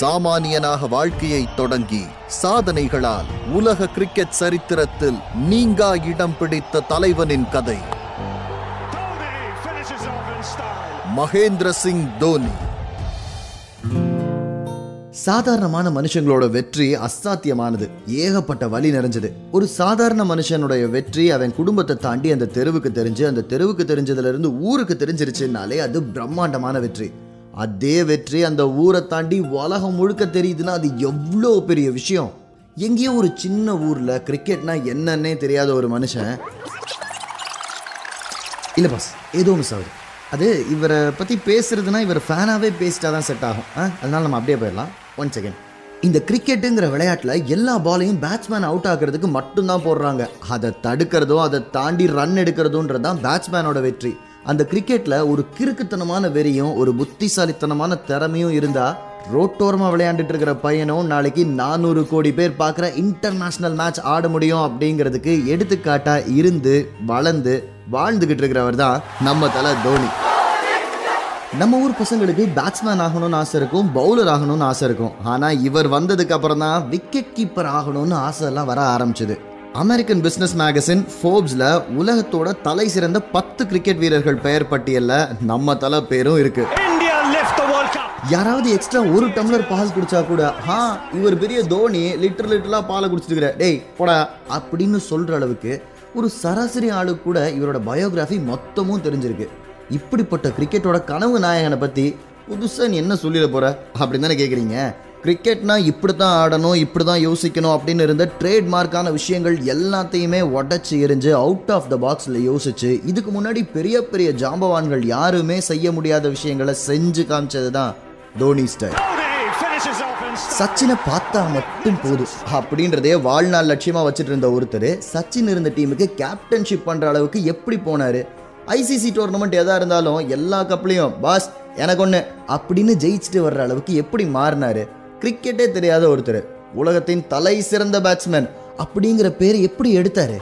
சாமானியனாக வாழ்க்கையை தொடங்கி சாதனைகளால் உலக கிரிக்கெட் சரித்திரத்தில் நீங்கா இடம் பிடித்த தலைவனின் கதை. மகேந்திர சிங் தோனி. சாதாரணமான மனுஷங்களோட வெற்றி அசாத்தியமானது. ஏகப்பட்ட வழி நிறைஞ்சது. ஒரு சாதாரண மனுஷனுடைய வெற்றி அவன் குடும்பத்தை தாண்டி அந்த தெருவுக்கு தெரிஞ்சு அந்த தெருவுக்கு தெரிஞ்சதுல இருந்து ஊருக்கு தெரிஞ்சிருச்சுனாலே அது பிரம்மாண்டமான வெற்றி. அதே வெற்றி அந்த ஊரை தாண்டி உலகம் முழுக்க தெரியுதுன்னா அது எவ்வளோ பெரிய விஷயம்? எங்கேயோ ஒரு சின்ன ஊரில் கிரிக்கெட்னா என்னன்னே தெரியாத ஒரு மனுஷன். இல்லை பாஸ் ஏதோ மிஸ் ஆகுது. அது இவரை பற்றி பேசுறதுனா இவர் ஃபேனாகவே பேசிட்டா தான் செட் ஆகும். ஆ அதனால நம்ம அப்படியே போயிடலாம். ஒன் செகண்ட் இந்த கிரிக்கெட்டுங்கிற விளையாட்டில் எல்லா பாலையும் பேட்ஸ்மேன் அவுட் ஆகிறதுக்கு மட்டும்தான் போடுறாங்க. அதை தடுக்கிறதோ அதை தாண்டி ரன் எடுக்கிறதுன்றது தான் பேட்ஸ்மேனோட வெற்றி. அந்த கிரிக்கெட்டில் ஒரு கிறுக்குத்தனமான வெறியும் ஒரு புத்திசாலித்தனமான திறமையும் இருந்தால் ரோட்டோரமாக விளையாண்டுட்டு இருக்கிற பையனும் நாளைக்கு நானூறு கோடி பேர் பார்க்குற இன்டர்நேஷ்னல் மேட்ச் ஆட முடியும் அப்படிங்கிறதுக்கு எடுத்துக்காட்டா இருந்து வளர்ந்து வாழ்ந்துகிட்டு இருக்கிறவர் தான் நம்ம தலை தோனி. நம்ம ஊர் பசங்களுக்கு பேட்ஸ்மேன் ஆகணும்னு ஆசை இருக்கும் பவுலர் ஆகணும்னு ஆசை இருக்கும். ஆனால் இவர் வந்ததுக்கு அப்புறம் தான் விக்கெட் கீப்பர் ஆகணும்னு ஆசை எல்லாம் வர ஆரம்பிச்சது. அமெரிக்கன் பிசினஸ் மேகசின் ஃபோர்ப்ஸ்ல உலகத்தோட தலை சிறந்த பத்து கிரிக்கெட் வீரர்கள் பெயர் பட்டியல்ல நம்ம தலை பேரும் இருக்கு. யாராவது எக்ஸ்ட்ரா ஒரு டம்ளர் பால் குடிச்சா கூட ஹா இவர் பெரிய தோனி லிட்டர் லிட்டரா பாலை குடிச்சிருக்கிற டேய் போடா அப்படின்னு சொல்ற அளவுக்கு ஒரு சராசரி ஆளு கூட இவரோட பயோகிராஃபி மொத்தமும் தெரிஞ்சிருக்கு. இப்படிப்பட்ட கிரிக்கெட்டோட கனவு நாயகனை பத்தி புதுசா நீ என்ன சொல்லிட போற? அப்படின்னு தானே கேக்குறீங்க. கிரிக்கெட்னா இப்படி தான் ஆடணும் இப்படி தான் யோசிக்கணும் அப்படின்னு இருந்த ட்ரேட்மார்க்கான விஷயங்கள் எல்லாத்தையுமே உடச்சி எரிஞ்சு அவுட் ஆஃப் த பாக்ஸில் யோசிச்சு இதுக்கு முன்னாடி பெரிய பெரிய ஜாம்பவான்கள் யாருமே செய்ய முடியாத விஷயங்களை செஞ்சு காமிச்சது தான் தோனி ஸ்டைல். சச்சினை பார்த்தா மட்டும் போதும் அப்படின்றதே வாழ்நாள் லட்சியமா வச்சுட்டு இருந்த ஒருத்தர். சச்சின் இருந்த டீமுக்கு கேப்டன்ஷிப் பண்ற அளவுக்கு எப்படி போனாரு? ஐசிசி டோர்னமெண்ட் எதா இருந்தாலும் எல்லா கப்லையும் பாஸ் எனக்கு ஒன்று அப்படின்னு ஜெயிச்சுட்டு வர்ற அளவுக்கு எப்படி மாறினாரு? கிரிக்கெட்டே தெரியாத ஒருத்தர். உலகத்தின் தலை சிறந்த பேட்ஸ்மேன் அப்படிங்கிற பேர் எப்படி எடுத்தாரு?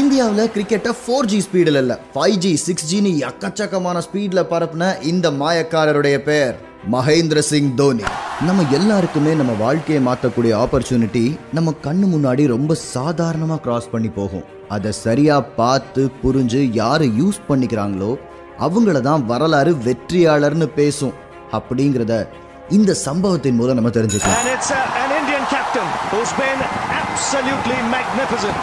இந்தியாவில் கிரிக்கெட்டை ஃபோர் ஜி ஸ்பீடில் இல்லை. ஃபைவ் ஜி சிக்ஸ் ஜின்னு எக்கச்சக்கமான ஸ்பீடில் பரப்புன இந்த மாயக்காரருடைய பெயர் மகேந்திர சிங் தோனி. நம்ம எல்லாருக்குமே நம்ம வாழ்க்கையை மாற்றக்கூடிய ஆப்பர்ச்சுனிட்டி நம்ம கண்ணு முன்னாடி ரொம்ப சாதாரணமாக கிராஸ் பண்ணி போகும். அதை சரியாக பார்த்து புரிஞ்சு யார் யூஸ் பண்ணிக்கிறாங்களோ அவங்கள தான் வரலாறு வெற்றியாளர்னு பேசும். அப்படிங்கிறத இந்த சம்பவத்தின் மூலம் நம்ம தெரிஞ்சுக்கலாம். And it's uh, an Indian captain who's been absolutely magnificent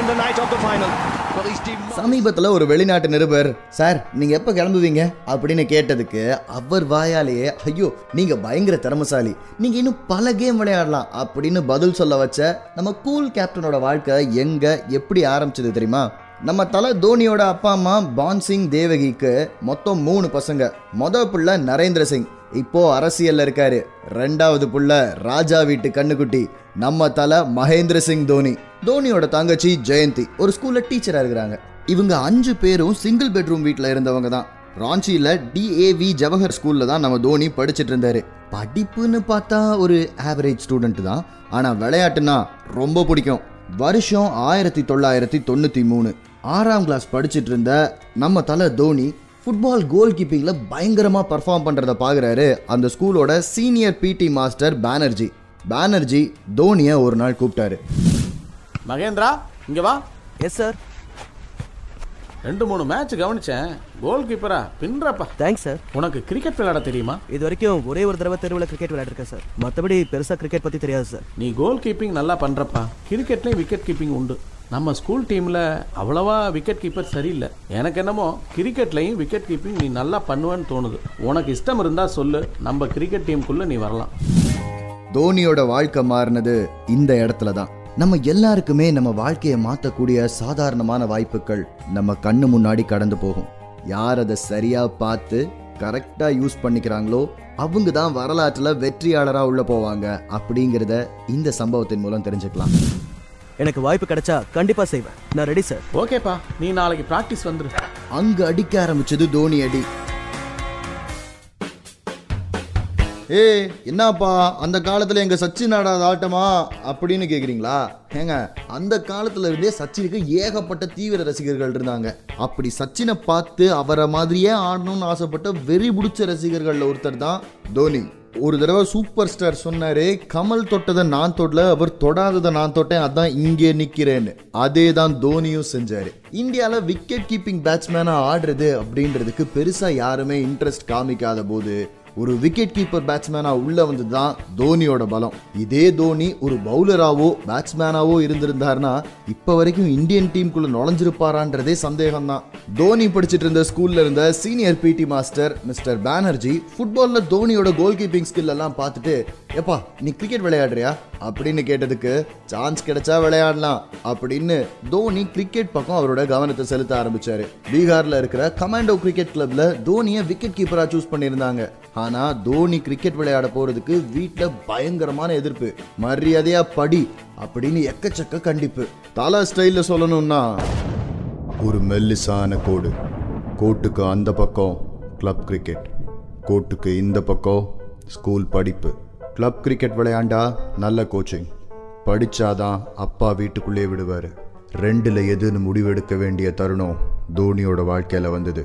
in the night of the final. Well, he's dem- சமீபத்தில் ஒரு வெளிநாட்டு நிருபர் சார் நீங்கள் எப்போ கிளம்புவீங்க? அப்படின்னு கேட்டதுக்கு அவர் வாயாலேயே ஐயோ நீங்கள் பயங்கர திறமசாலி. நீங்கள் இன்னும் பல கேம் விளையாடலாம் அப்படின்னு பதில் சொல்ல வச்ச நம்ம கூல் கேப்டனோட வாழ்க்கை எங்கே எப்படி ஆரம்பிச்சது தெரியுமா? நம்ம தலை தோனியோட அப்பா அம்மா பான் சிங் தேவகிக்கு மொத்தம் மூணு பசங்க. மொத புள்ள நரேந்திர சிங். இப்போ அரசியல்ல இருக்காரு. ரெண்டாவது புள்ள ராஜா வீட்டு கண்ணுக்குட்டி. நம்ம தலை மகேந்திர சிங் தோனி. தோனியோட தங்கச்சி ஜெயந்தி. ஒரு ஸ்கூல்ல டீச்சரா இருக்கிறாங்க. இவங்க அஞ்சு பேரும் சிங்கிள் பெட்ரூம் வீட்டில் இருந்தவங்க தான். ராஞ்சியில் டிஏவி ஜவஹர் ஸ்கூல்ல தான் நம்ம தோனி படிச்சிட்டு இருந்தாரு. படிப்புன்னு பார்த்தா ஒரு ஆவரேஜ் ஸ்டூடெண்ட் தான். ஆனால் விளையாட்டுனா ரொம்ப பிடிக்கும். வருஷம் ஆயிரத்தி தொள்ளாயிரத்தி தொண்ணூற்றி மூணு. ஆறாம் கிளாஸ் படிச்சுட்டு இருந்த நம்ம தலை தோனி ஃபுட்பால் கோல் கீப்பிங்கில் பயங்கரமாக பர்ஃபார்ம் பண்ணுறத பார்க்குறாரு அந்த ஸ்கூலோட senior PT master Banerjee Banerjee தோனியை ஒரு நாள் கூப்பிட்டாரு. மகேந்திரா இங்க வா. எஸ் சார் ரெண்டு மூணு மேட்ச் கவனிச்சேன். கோல் கீப்பரா பின்றப்பா தேங்க்ஸ் சார் உனக்கு கிரிக்கெட் விளையாட தெரியுமா? இது வரைக்கும் ஒரே ஒரு தடவை தெருவில் கிரிக்கெட் விளையாடிருக்கேன் சார் மற்றபடி பெருசாக கிரிக்கெட் பற்றி தெரியாது சார் நீ கோல் கீப்பிங் நல்லா பண்றப்பா. கிரிக்கெட்லயும் விக்கெட் கீப்பிங் உண்டு. நம்ம ஸ்கூல் டீமில் அவ்வளவா விக்கெட் கீப்பர் சரியில்லை. எனக்கு என்னமோ கிரிக்கெட்லையும் விக்கெட் கீப்பிங் நீ நல்லா பண்ணுவேன்னு தோணுது. உனக்கு இஷ்டம் இருந்தால் சொல்லு. நம்ம கிரிக்கெட் டீமுக்குள்ளே நீ வரலாம். தோனியோட வாழ்க்கை மாறினது இந்த இடத்துல தான் நம்ம எல்லாருக்குமே நம்ம வாழ்க்கையை மாற்றக்கூடிய சாதாரணமான வாய்ப்புகள் நம்ம கண்ணு முன்னாடி கடந்து போகும். யார் அதை சரியாக பார்த்து கரெக்டாக யூஸ் பண்ணிக்கிறாங்களோ அவங்க தான் வரலாற்றில் வெற்றியாளராக உள்ளே போவாங்க அப்படிங்கிறத இந்த சம்பவத்தின் மூலம் தெரிஞ்சுக்கலாம். எனக்கு வாய்ப்பு கிடைச்சா கண்டிப்பாக செய்வேன். நான் ரெடி சார் ஓகேப்பா. நீ நாளைக்கு ப்ராக்டிஸ் வந்துரு. அங்க அடிக்க ஆரம்பிச்சது தோனி அடி. ஏ என்னப்பா? அந்த காலத்துல எங்க சச்சின் ஆடாத ஆட்டமா? அப்படின்னு கேக்குறீங்களா? ஏங்க அந்த காலத்துல இருந்தே சச்சினுக்கு ஏகப்பட்ட தீவிர ரசிகர்கள் இருந்தாங்க. அப்படி சச்சினை பார்த்து அவரை மாதிரியே ஆடணும்னு ஆசைப்பட்ட வெறி பிடிச்ச ரசிகர்கள்ல ஒருத்தர் தான் தோனி. ஒரு தடவை சூப்பர் ஸ்டார் சொன்னாரே கமல் தொட்டதை நான் தொடல அவர் தொடாததை நான் தொட்டேன் அதான் இங்கே நிற்கிறேன்னு அதே தான் தோனியும் செஞ்சார். இந்தியாவில் விக்கெட் கீப்பிங் பேட்ஸ்மேனாக ஆடுறது அப்படின்றதுக்கு பெருசாக யாருமே இன்ட்ரெஸ்ட் காமிக்காத போது ஒரு விக்கெட் கீப்பர் பேட்ஸ்மேனாக உள்ளே வந்து தான் தோனியோட பலம். இதே தோனி ஒரு பவுலராகவோ பேட்ஸ்மேனாவோ இருந்திருந்தாருன்னா இப்போ வரைக்கும் இந்தியன் டீமுக்குள்ளே நுழைஞ்சிருப்பாரான்றதே சந்தேகம் தான் தோனி படிச்சிட்டு இருந்த ஸ்கூல்ல இருந்த senior PT master mister Banerjee ஃபுட்பாலில் தோனியோட கோல் கீப்பிங் ஸ்கில் எல்லாம் பார்த்துட்டு எப்பா நீ கிரிக்கெட் விளையாடுறியா? அப்படின்னு கேட்டதுக்கு சான்ஸ் கிடைச்சா விளையாடலாம் அப்படின்னு தோனி கிரிக்கெட் பக்கம் அவரோட கவனத்தை செலுத்த ஆரம்பிச்சாரு. பீகார்ல இருக்கிற கமாண்டோ கிரிக்கெட் கிளப்ல தோனியை விக்கெட் கீப்பரா சூஸ் பண்ணியிருந்தாங்க. ஆனா தோனி கிரிக்கெட் விளையாட போறதுக்கு வீட்டில் பயங்கரமான எதிர்ப்பு. மரியாதையா படி அப்படின்னு எக்கச்சக்க கண்டிப்பு. தலா ஸ்டைல்ல சொல்லணும்னா ஒரு மெல்லிசான கோடு. கோட்டுக்கு அந்த பக்கம் கிளப் கிரிக்கெட் கோட்டுக்கு இந்த பக்கம் ஸ்கூல் படிப்பு. கிளப் கிரிக்கெட் விளையாண்டா நல்ல கோச்சிங் படித்தாதான் அப்பா வீட்டுக்குள்ளே விடுவார். ரெண்டில் எதுன்னு முடிவெடுக்க வேண்டிய தருணம் தோனியோட வாழ்க்கையில் வந்தது.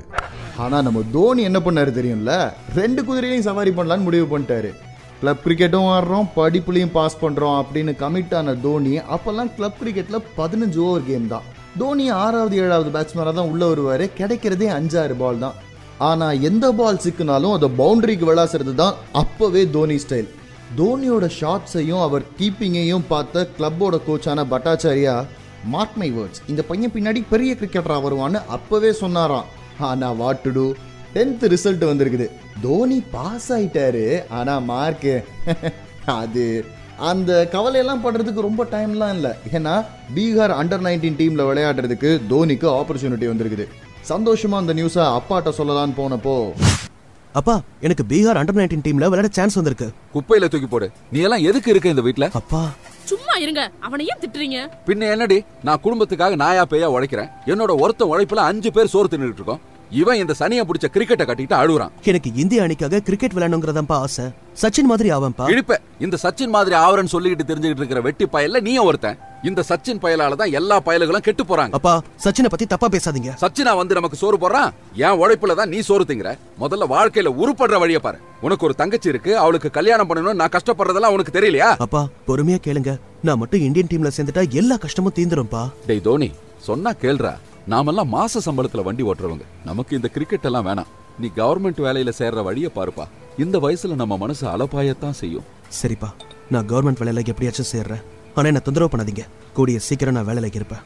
ஆனால் நம்ம தோனி என்ன பண்ணாரு தெரியும்ல? ரெண்டு குதிரையும் சவாரி பண்ணலான்னு முடிவு பண்ணிட்டாரு. கிளப் கிரிக்கெட்டும் ஆடுறோம் படிப்புலையும் பாஸ் பண்ணுறோம் அப்படின்னு கமிட் ஆன தோனி அப்போல்லாம் கிளப் கிரிக்கெட்டில் பதினஞ்சு ஓவர் கேம் தான். தோனி ஆறாவது ஏழாவது பேட்ஸ்மேனாக தான் உள்ளே வருவார். கிடைக்கிறதே அஞ்சாறு பால் தான். ஆனால் எந்த பால் சிக்குனாலும் அதை பவுண்டரிக்கு விளாசுறது தான் அப்பவே தோனி ஸ்டைல் தோனியோட ஷாட்ஸையும் அவர் கீப்பிங்கையும் பார்த்த கிளப்போட கோச்சான பட்டாச்சாரியா மார்க் மை வேர்ட்ஸ் இந்த பையன் பின்னாடி பெரிய கிரிக்கெட்டராக வருவான்னு அப்போவே சொன்னாராம். ஆனால் what to do tenth result வந்திருக்குது. தோனி பாஸ் ஆயிட்டாரு ஆனால் மார்க்கு அது அந்த கவலையெல்லாம் படுறதுக்கு ரொம்ப டைம்லாம் இல்லை. ஏன்னா பீகார் அண்டர் நைன்டீன் டீமில் விளையாடுறதுக்கு தோனிக்கு ஆப்பர்ச்சுனிட்டி வந்திருக்குது. சந்தோஷமாக அந்த நியூஸை அப்பாட்ட சொல்லலான்னு போனப்போ அப்பா எனக்கு பீகார் அண்டர் நைன்டீன் டீம்ல விளையாட சான்ஸ் வந்திருக்கு. குப்பையில தூக்கி போடு. நீ எல்லாம் எதுக்கு இருக்க இந்த வீட்ல? அப்பா. சும்மா இருங்க. அவனை ஏன் திட்டுறீங்க? பின்ன என்னடி? நான் குடும்பத்துக்காக நாயா பேயா உழைக்கிறேன். என்னோட ஒருத்த உழைப்புல அஞ்சு பேர் சோறு தின்னுட்டு இருக்கோம். இவன் இந்த சனியை பிடிச்ச கிரிக்கெட்டை கட்டிட்டு அழுகுறான். எனக்கு இந்திய அணிக்காக கிரிக்கெட் விளையாடணுங்கிறதாப்பா ஆசை. சச்சின் மாதிரி ஆவன்பா இழிப்ப. இந்த சச்சின் மாதிரி ஆவரன் சொல்லிக்கிட்டு தெரிஞ்சுக்கிட்டு இருக்கிற வெட்டி பயல்ல நீயும் ஒருத்தன். இந்த சச்சின் பயலால தான் எல்லா பயலுகளும் கெட்டு போறாங்க. அப்பா சச்சினை பத்தி தப்பா பேசாதீங்க. சச்சினா வந்து நமக்கு சோறு போடுறான் என் உழைப்புல தான் நீ சோறு திங்கிற. முதல்ல வாழ்க்கையில உருப்படுற வழியை பாரு. உனக்கு ஒரு தங்கச்சி இருக்கு அவளுக்கு கல்யாணம் பண்ணணும் நான் கஷ்டப்படுறதெல்லாம் உனக்கு தெரியலையா? அப்பா பொறுமையா கேளுங்க. நான் மட்டும் இந்தியன் டீம்ல சேர்ந்துட்டா எல்லா கஷ்டமும் தீந்துரும்பா டேய் தோனி சொன்னா கேள்றா. நாமெல்லாம் மாச சம்பளத்துல வண்டி ஓட்டுறவங்க. நமக்கு இந்த கிரிக்கெட் எல்லாம் வேணாம். நீ கவர்மெண்ட் வேலையில சேர்ற வழியை பாருப்பா. இந்த வயசுல நம்ம மனசு அலப்பாயத்தான் செய்யும். சரிப்பா. நான் கவர்மெண்ட் வேலையில எப்படியாச்சும் சேர்றேன். ஆனா என்ன தொந்தரவு பண்ணாதீங்க. கூடிய சீக்கிரம் நான் வேலையில இருப்பேன்.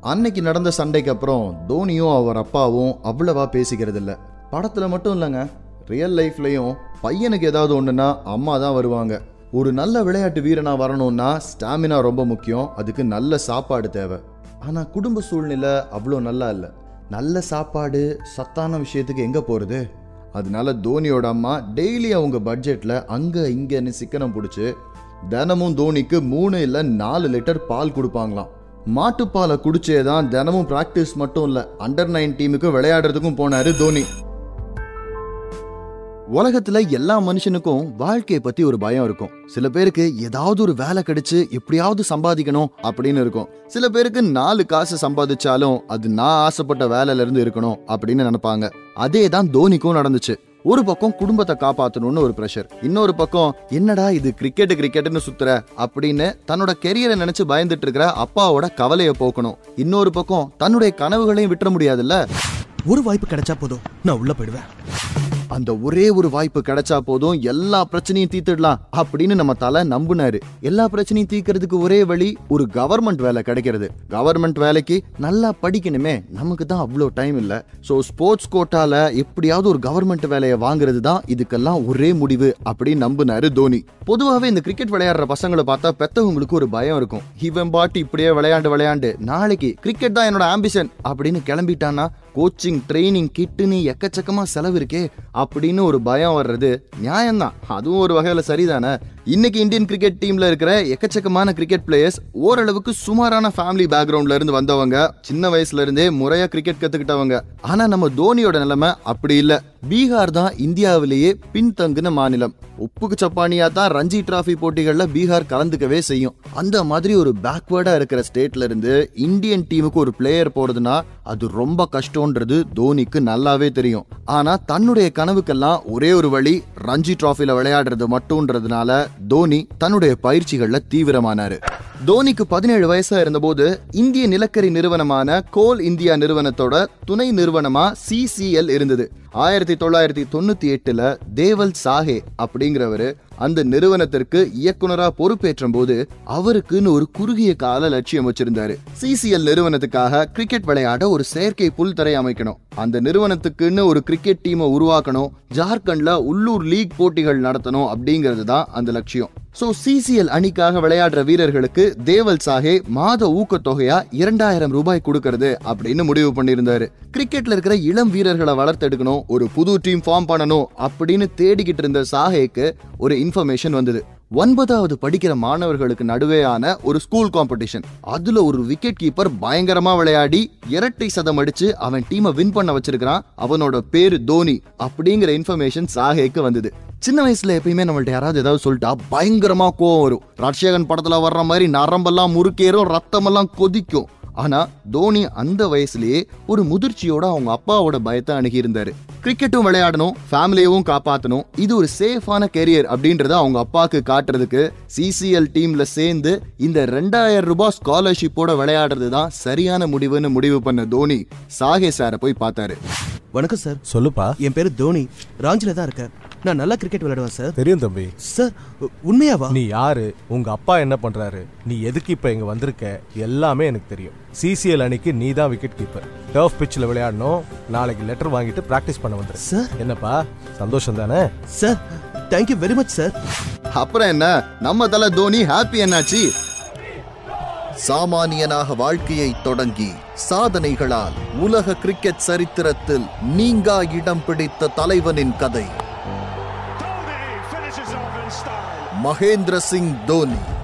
அன்னைக்கு நடந்த சண்டைக்கு அப்புறம் தோனியும் அவர் அப்பாவும் அவ்வளவா பேசிக்கிறது இல்ல படத்துல மட்டும் இல்லைங்க. ரியல் லைஃப்லயும் பையனுக்கு ஏதாவது ஒண்ணுன்னா அம்மா தான் வருவாங்க. ஒரு நல்ல விளையாட்டு வீரனா வரணும்னா ஸ்டாமினா ரொம்ப முக்கியம். அதுக்கு நல்ல சாப்பாடு தேவை. ஆனால் குடும்ப சூழ்நிலை அவ்வளோ நல்லா இல்லை. நல்ல சாப்பாடு சத்தான விஷயத்துக்கு எங்கே போகிறது அதனால தோனியோட அம்மா டெய்லி அவங்க பட்ஜெட்டில் அங்கே இங்கேன்னு சிக்கனம் பிடிச்சி தினமும் தோனிக்கு மூணு இல்லை நாலு லிட்டர் பால் கொடுப்பாங்களாம். மாட்டுப்பாலை குடிச்சே தான் தினமும் ப்ராக்டிஸ் மட்டும் இல்லை அண்டர் நைன் டீமுக்கு விளையாடுறதுக்கும் போனார் தோனி. உலகத்துல எல்லா மனுஷனுக்கும் வாழ்க்கையை பத்தி ஒரு பயம் இருக்கும். சில பேருக்கு ஏதாவது ஒரு வேலை கிடைச்சு எப்படியாவது சம்பாதிக்கணும் அப்படின்னு இருக்கும். சில பேருக்கு நாலு காசு சம்பாதிச்சாலும் அது நான் ஆசைப்பட்ட வேலையில இருந்து இருக்கணும் அப்படின்னு நினைப்பாங்க. அதே தான் தோனிக்கும் நடந்துச்சு. ஒரு பக்கம் குடும்பத்தை காப்பாத்தணும்னு ஒரு ப்ரெஷர் இன்னொரு பக்கம் என்னடா இது கிரிக்கெட் கிரிக்கெட்னு சுத்துற? அப்படின்னு தன்னோட கெரியரை நினைச்சு பயந்துட்டு இருக்கிற அப்பாவோட கவலையை போக்கணும். இன்னொரு பக்கம் தன்னுடைய கனவுகளையும் விட்டுற முடியாதுல்ல? ஒரு வாய்ப்பு கிடைச்சா போதும். நான் உள்ள போயிடுவேன். அந்த ஒரே ஒரு வாய்ப்பு கிடைச்சா போதும் எல்லா பிரச்சனையும் தீர்த்துடலாம் அப்படின்னு நம்ம தலை நம்புனாரு. எல்லா பிரச்சனையும் தீர்க்கறதுக்கு ஒரே வழி ஒரு கவர்மெண்ட் வேலை கிடைக்கிறது. கவர்மெண்ட் வேலைக்கு நல்லா படிக்கணுமே நமக்கு தான் அவ்வளோ டைம் இல்லை. ஸோ ஸ்போர்ட்ஸ் கோட்டால எப்படியாவது ஒரு கவர்மெண்ட் வேலையை வாங்குறது தான் இதுக்கெல்லாம் ஒரே முடிவு அப்படின்னு நம்புனாரு தோனி. பொதுவாகவே இந்த கிரிக்கெட் விளையாடுற பசங்களை பார்த்தா பெத்தவங்களுக்கு ஒரு பயம் இருக்கும். இவன் பாட்டு இப்படியே விளையாண்டு விளையாண்டு நாளைக்கு கிரிக்கெட் தான் என்னோட ஆம்பிஷன் அப்படின்னு கிளம்பிட்டான்னா கோச்சிங் ட்ரைனிங் கிட்டுன்னு எக்கச்சக்கமாக செலவு இருக்கே அப்படின்னு ஒரு பயம் வர்றது நியாயம்தான். அதுவும் ஒரு வகையில் சரிதானே? இன்னைக்கு இந்தியன் கிரிக்கெட் டீம்ல இருக்கிற எக்கச்சக்கமான கிரிக்கெட் பிளேயர்ஸ் ஓரளவுக்கு சுமாரான ஃபேமிலி பேக்ரவுண்ட்ல இருந்து வந்தவங்க சின்ன வயசுல இருந்தே முறையா கிரிக்கெட் கத்துக்கிட்டவங்க. ஆனா நம்ம தோனியோட நிலைமை அப்படி இல்ல. பீகார் தான் இந்தியாவிலேயே பின்தங்கின மாநிலம். உப்புக்கு சப்பானியா தான் ரஞ்சி டிராஃபி போட்டிகள்ல பீகார் கலந்துக்கவே செய்யும். அந்த மாதிரி ஒரு பேக்வேர்டா இருக்கிற ஸ்டேட்ல இருந்து இந்தியன் டீமுக்கு ஒரு பிளேயர் போறதுன்னா அது ரொம்ப கஷ்டம்ன்றது தோனிக்கு நல்லாவே தெரியும். ஆனா தன்னுடைய கனவுக்கெல்லாம் ஒரே ஒரு வழி ரஞ்சி டிராஃபில விளையாடுறது மட்டும்ன்றதுனால தோனி தன்னுடைய பயிற்சிகள்ல தீவிரமானாரு. தோனிக்கு பதினேழு வயசா இருந்தபோது இந்திய நிலக்கரி நிறுவனமான கோல் இந்தியா நிறுவனத்தோட துணை நிறுவனமா சிசிஎல் இருந்தது. ஆயிரத்தி தொள்ளாயிரத்தி தொண்ணூத்தி எட்டுல தேவல் சாஹே அப்படிங்கிறவரு அந்த நிறுவனத்திற்கு இயக்குனரா பொறுப்பேற்றும் போது அவருக்குன்னு ஒரு குறுகிய கால லட்சியம் வச்சிருந்தாரு. சிசிஎல் நிறுவனத்துக்காக கிரிக்கெட் விளையாட ஒரு செயற்கை புல் தரை அமைக்கணும். அந்த நிறுவனத்துக்குன்னு ஒரு கிரிக்கெட் டீமை உருவாக்கணும். ஜார்க்கண்ட்ல உள்ளூர் லீக் போட்டிகள் நடத்தணும் அப்படிங்கிறது தான் அந்த லட்சியம். ஸோ சிசிஎல் அணிக்காக விளையாடுற வீரர்களுக்கு தேவல் சாஹே மாத ஊக்கத்தொகையா இரண்டாயிரம் ரூபாய் கொடுக்கறது அப்படின்னு முடிவு பண்ணியிருந்தாரு. கிரிக்கெட்ல இருக்கிற இளம் வீரர்களை வளர்த்தெடுக்கணும் ஒரு புது டீம் ஃபார்ம் பண்ணணும் அப்படின்னு தேடிக்கிட்டு இருந்த சாஹேக்கு ஒரு இன்ஃபர்மேஷன் வந்தது. ஒன்பதாவது படிக்கிற மாணவர்களுக்கு நடுவேயான ஒரு ஸ்கூல் காம்படிஷன் அதுல ஒரு விக்கெட் கீப்பர் பயங்கரமா விளையாடி இரட்டை சதம் அடிச்சு அவன் டீமை வின் பண்ண வச்சிருக்கான் அவனோட பேரு தோனி அப்படிங்கிற இன்ஃபர்மேஷன் சாகைக்கு வந்தது. சின்ன வயசுல எப்பயுமே நம்மள்ட்ட யாராவது ஏதாவது சொல்லிட்டா பயங்கரமா கோவம் வரும். ராட்சேகன் படத்துல வர்ற மாதிரி நரம்பெல்லாம் முறுக்கேறும் ரத்தமெல்லாம் கொதிக்கும். ஆனா தோனி அந்த வயசுலயே ஒரு முதிர்ச்சியோட அவங்க அப்பாவோட பயத்தை அணுகியிருந்தாரு. கிரிக்கெட்டும் விளையாடணும் ஃபேமிலியவும் காப்பாற்றணும் இது ஒரு சேஃபான கெரியர் அப்படின்றத அவங்க அப்பாவுக்கு காட்டுறதுக்கு சிசிஎல் டீம்ல சேர்ந்து இந்த ரெண்டாயிரம் ரூபாய் ஸ்காலர்ஷிப்போட விளையாடுறது தான் சரியான முடிவுன்னு முடிவு பண்ண தோனி சாகே சாரை போய் பார்த்தாரு. வணக்கம் சார் சொல்லுப்பா. என் பேரு தோனி. ராஞ்சில தான் இருக்கேன். நான் நல்லா கிரிக்கெட் விளையாடுவேன் சார் தெரியும் தம்பி. சார் உண்மையாவா? நீ யாரு? உங்க அப்பா என்ன பண்றாரு? நீ எதுக்கு இப்ப இங்க வந்திருக்க? எல்லாமே எனக்கு தெரியும். சிசிஎல் அணிக்கு நீ தான் விக்கெட் கீப்பர் டர்ஃப் பிச்சில் விளையாடணும். நாளைக்கு லெட்டர் வாங்கிட்டு பிராக்டிஸ் பண்ண வந்துரு. சார் என்னப்பா? சந்தோஷம் தானே? Sir thank you very much sir அப்புறம் என்ன? நம்ம தலை தோனி ஹாப்பி என்னாச்சு? சாமானியனாக வாழ்க்கையை தொடங்கி சாதனைகளால் உலக கிரிக்கெட் சரித்திரத்தில் நீங்கா இடம் பிடித்த தலைவனின் கதை. Mahendra Singh Dhoni.